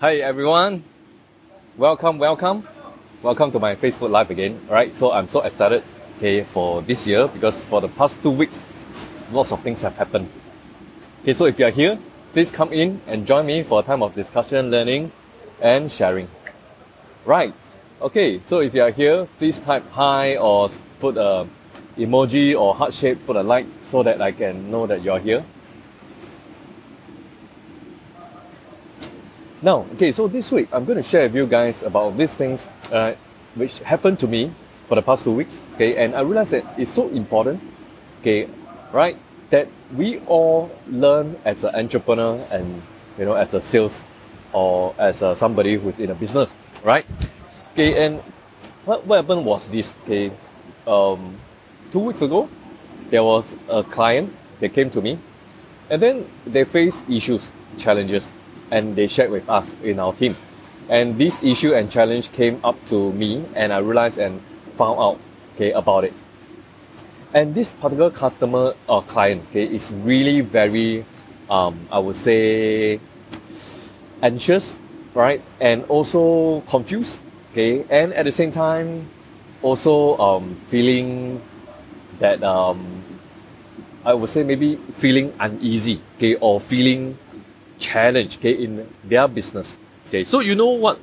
Hi everyone, welcome, welcome, welcome to my Facebook Live again. Alright, so I'm so excited okay for this year because for the past two weeks, lots of things have happened. Okay, so if you are here, please come in and join me for a time of discussion, learning, and sharing. Right. Okay, so if you are here, please type hi or put a emoji or heart shape, put a like so that I can know that you're here. Now, okay, so this week I'm going to share with you guys about these things uh, which happened to me for the past two weeks. Okay, and I realized that it's so important. Okay, right, that we all learn as an entrepreneur and you know as a sales or as a, somebody who's in a business, right? Okay, and what, what happened was this. Okay, um, two weeks ago, there was a client that came to me, and then they faced issues, challenges, and they shared with us in our team. And this issue and challenge came up to me, and I realized and found out okay about it. And this particular customer or client okay, is really very, um, I would say, anxious, right? And also confused, okay? And at the same time, also um, feeling that um, I would say maybe feeling uneasy, okay, or feeling challenged, okay, in their business. Okay, so you know what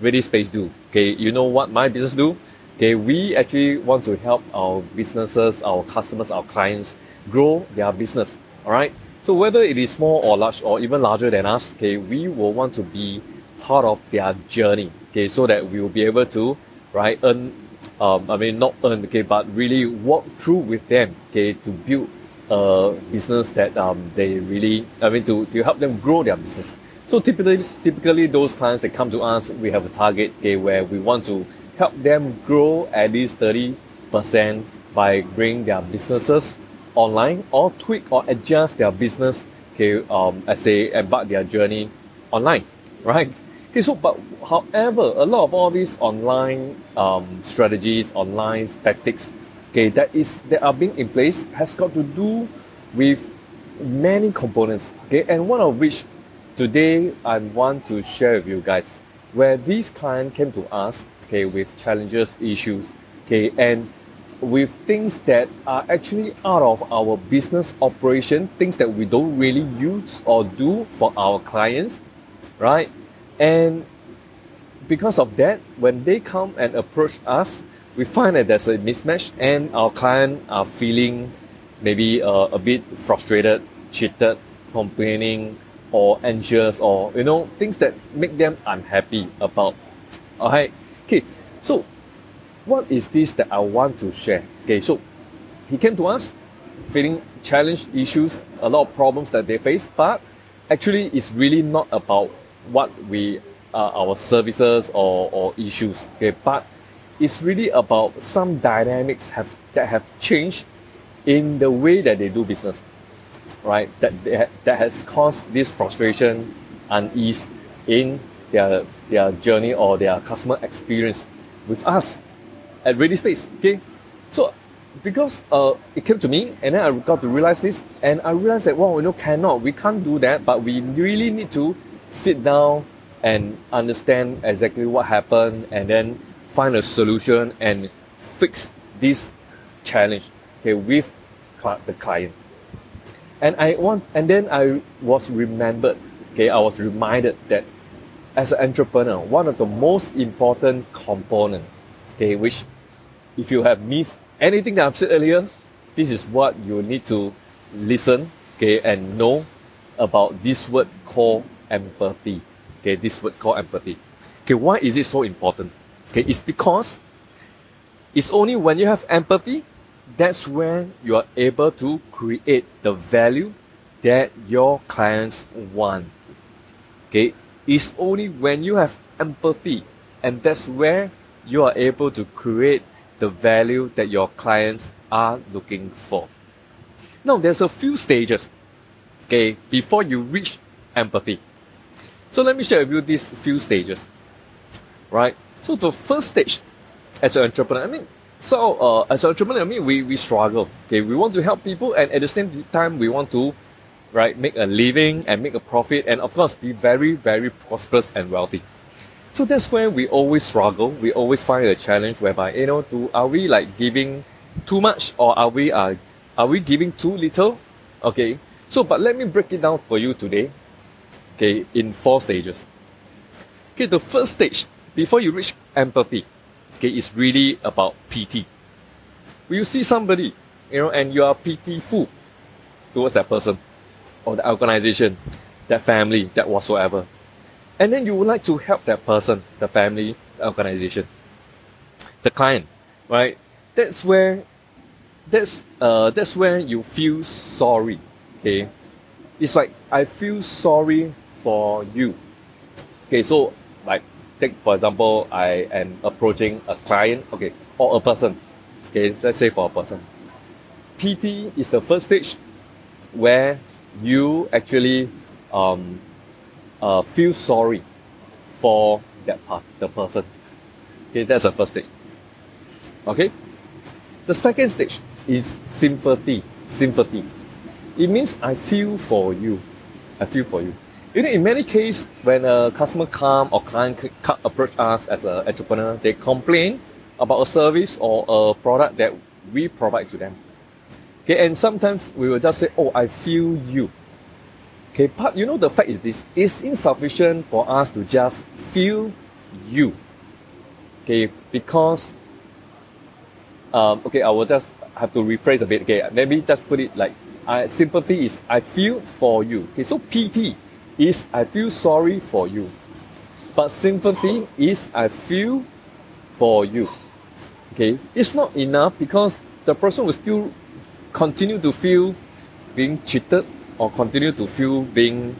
Ready Space do, okay? You know what my business do, okay? We actually want to help our businesses, our customers, our clients grow their business. All right. So whether it is small or large or even larger than us, okay, we will want to be part of their journey, okay, so that we will be able to, right, earn, um, I mean not earn, okay, but really walk through with them, okay, to build a business that um, they really, I mean, to, to help them grow their business. So typically, typically those clients that come to us, we have a target, okay, where we want to help them grow at least 30% by bringing their businesses online or tweak or adjust their business okay, um, as they embark their journey online, right? Okay, so but however, a lot of all these online um, strategies, online tactics, okay, that is that are being in place has got to do with many components, okay, and one of which today I want to share with you guys, where these clients came to us, okay, with challenges, issues, okay, and with things that are actually out of our business operation, things that we don't really use or do for our clients, right? And because of that, when they come and approach us, we find that there's a mismatch and our client are feeling maybe uh, a bit frustrated, cheated, complaining, or anxious, or you know, things that make them unhappy about. Alright, okay, so what is this that I want to share? Okay, so he came to us feeling challenged issues, a lot of problems that they face, but actually it's really not about what we uh, our services or, or issues. Okay, but it's really about some dynamics have that have changed in the way that they do business. Right? That ha- that has caused this frustration, unease in their their journey or their customer experience with us at Ready Space. Okay, so because uh, it came to me and then I got to realize this and I realized that well you know cannot we can't do that but we really need to sit down and understand exactly what happened and then find a solution and fix this challenge okay with the client and I want and then I was remembered okay I was reminded that as an entrepreneur one of the most important component okay which if you have missed anything that I've said earlier, this is what you need to listen, okay, and know about this word called empathy. Okay, this word called empathy. Okay, why is it so important? Okay, it's because it's only when you have empathy that's when you are able to create the value that your clients want. Okay, it's only when you have empathy and that's where you are able to create the value that your clients are looking for. Now, there's a few stages, okay, before you reach empathy. So let me share with you these few stages, right? So the first stage, as an entrepreneur, I mean, so uh, as an entrepreneur, I mean, we, we struggle, okay? We want to help people, and at the same time, we want to right? Make a living and make a profit, and of course, be very, very prosperous and wealthy. So that's where we always struggle. We always find a challenge whereby you know, do are we like giving too much or are we are are we giving too little? Okay. So, but let me break it down for you today. Okay, in four stages. Okay, the first stage before you reach empathy, okay, is really about pity. When you see somebody, you know, and you are pitiful towards that person or the organization, that family, that whatsoever. And then you would like to help that person, the family, the organization, the client, right? That's where that's uh that's where you feel sorry. Okay. It's like I feel sorry for you. Okay, so take for example, I am approaching a client, okay, or a person. Okay, let's say for a person. Pity is the first stage where you actually um, uh, feel sorry for that part, the person. Okay, that's the first stage. Okay? The second stage is sympathy. Sympathy. It means I feel for you. I feel for you. You know, in many cases, when a customer come or client approach us as an entrepreneur, they complain about a service or a product that we provide to them. Okay, and sometimes we will just say, "Oh, I feel you." Okay, but you know the fact is this: it's insufficient for us to just feel you. Okay, because um, okay, I will just have to rephrase a bit. Okay, maybe just put it like I, sympathy is I feel for you. Okay, so pity is I feel sorry for you. But sympathy is I feel for you. Okay, it's not enough because the person will still continue to feel being cheated or continue to feel being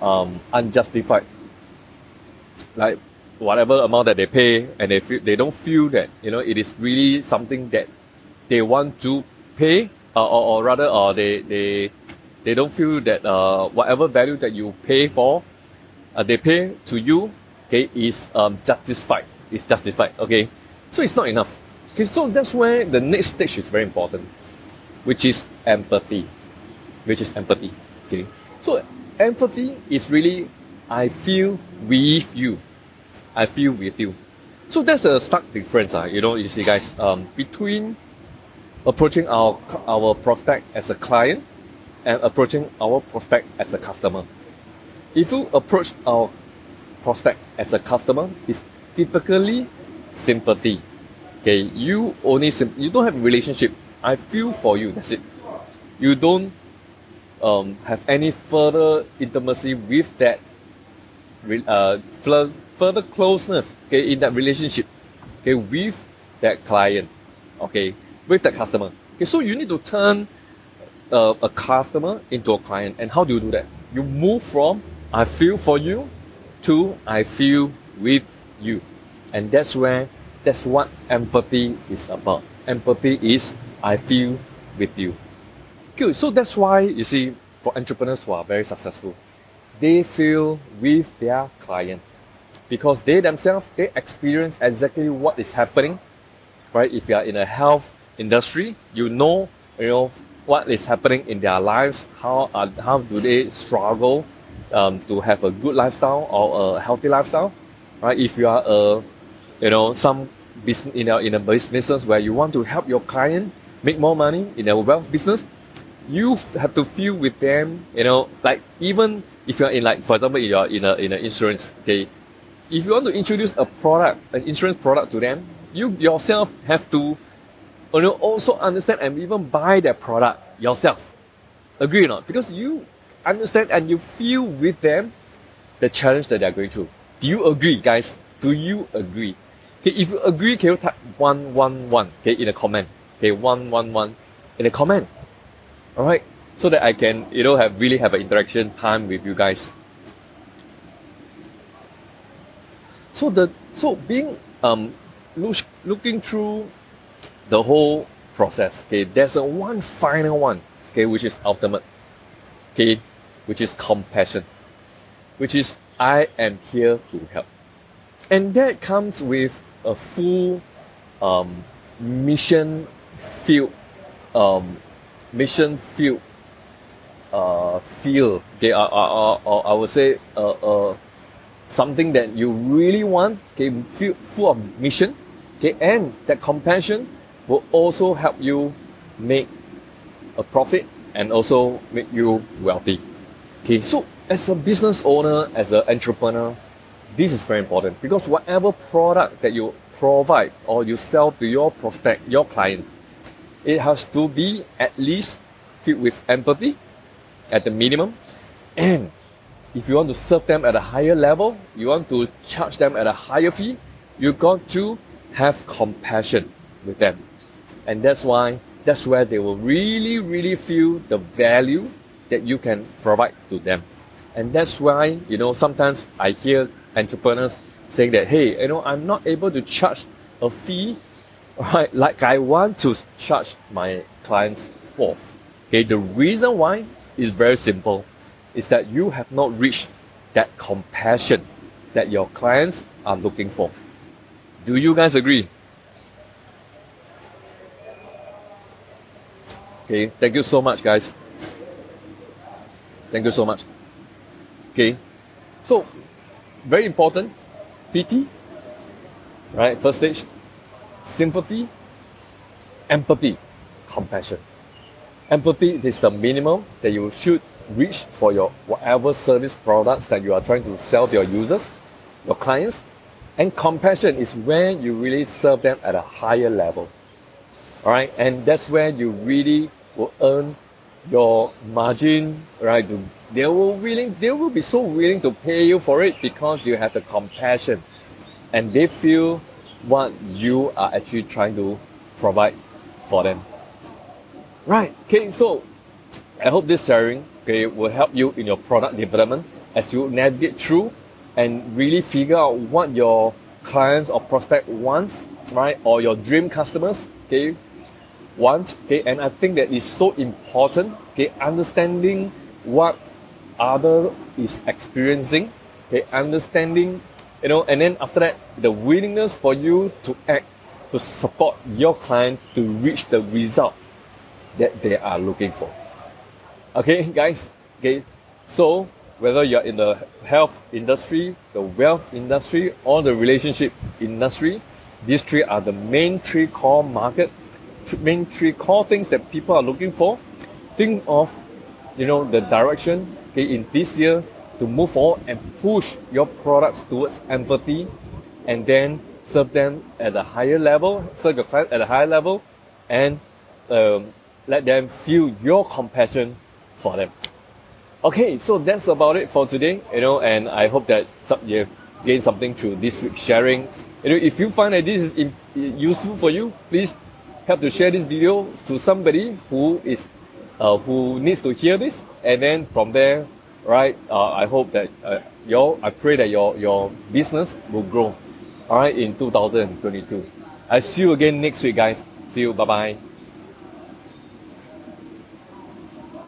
um, unjustified. Like whatever amount that they pay and they feel they don't feel that you know it is really something that they want to pay uh, or, or rather or they they they don't feel that uh, whatever value that you pay for uh, they pay to you okay is um, justified. Is justified okay? So it's not enough. Okay so that's where the next stage is very important which is empathy which is empathy okay? So empathy is really i feel with you. I feel with you. So that's a stark difference, uh, you know, you see guys, um, between approaching our our prospect as a client and approaching our prospect as a customer. If you approach our prospect as a customer, it's typically sympathy. Okay, you only sim- you don't have a relationship. I feel for you. That's it. You don't um, have any further intimacy with that uh, further closeness okay, in that relationship okay, with that client, okay, with that customer. Okay, so you need to turn uh, a customer into a client. And how do you do that? You move from I feel for you to I feel with you. And that's where, that's what empathy is about. Empathy is I feel with you. Good. So that's why, you see, for entrepreneurs who are very successful, they feel with their client because they themselves they experience exactly what is happening right if you are in a health industry you know you know what is happening in their lives how uh, how do they struggle um, to have a good lifestyle or a healthy lifestyle right? If you are a you know some business in a, in a business where you want to help your client make more money in a wealth business you have to feel with them you know like even if you're in like for example you're in a in an insurance okay? If you want to introduce a product, an insurance product to them, you yourself have to you know, also understand and even buy that product yourself. Agree or not? Because you understand and you feel with them the challenge that they're going through. Do you agree, guys? Do you agree? Okay, if you agree, can you type one one one okay in a comment? Okay, one one one in a comment. Alright? So that I can, you know, have really have an interaction time with you guys. So the so being um look, looking through the whole process, okay, there's a one final one, okay, which is ultimate, okay, which is compassion, which is I am here to help, and that comes with a full um, mission field, um, mission field uh, feel, okay, uh, uh, uh, I would say uh, uh, something that you really want, okay, feel full of mission, okay, and that compassion will also help you make a profit and also make you wealthy. Okay, so as a business owner, as an entrepreneur, this is very important because whatever product that you provide or you sell to your prospect, your client, it has to be at least filled with empathy at the minimum. And if you want to serve them at a higher level, you want to charge them at a higher fee, you got to have compassion with them. And that's why that's where they will really, really feel the value that you can provide to them. And that's why, you know, sometimes I hear entrepreneurs saying that, hey, you know, I'm not able to charge a fee, right, like I want to charge my clients for. Okay, the reason why is very simple, is that you have not reached that compassion that your clients are looking for. Do you guys agree? Okay, thank you so much, guys. Thank you so much. Okay, so very important pity, right? First stage, sympathy, empathy, compassion. Empathy is the minimum that you should reach for your whatever service products that you are trying to sell to your users, your clients. And compassion is when you really serve them at a higher level. All right, and that's where you really will earn your margin, right? They will willing, they will be so willing to pay you for it because you have the compassion, and they feel what you are actually trying to provide for them. Right. Okay. So, I hope this sharing okay will help you in your product development as you navigate through and really figure out what your clients or prospect wants, right, or your dream customers, okay, want, okay, and I think that is so important, okay, understanding what other is experiencing, okay, understanding, you know, and then after that, the willingness for you to act to support your client to reach the result that they are looking for. Okay, guys, okay, so whether you're in the health industry, the wealth industry, or the relationship industry, these three are the main three core market, main three core things that people are looking for. Think of, you know, the direction okay, in this year to move forward and push your products towards empathy, and then serve them at a higher level, serve your client at a higher level, and um, let them feel your compassion for them. Okay, so that's about it for today, you know, and I hope that some, you've gained something through this week's sharing. You know, if you find that this is useful for you, please help to share this video to somebody who is uh, who needs to hear this, and then from there, right? Uh, I hope that uh, your I pray that your your business will grow, all right, in 2022. I see you again next week, guys. See you. Bye bye.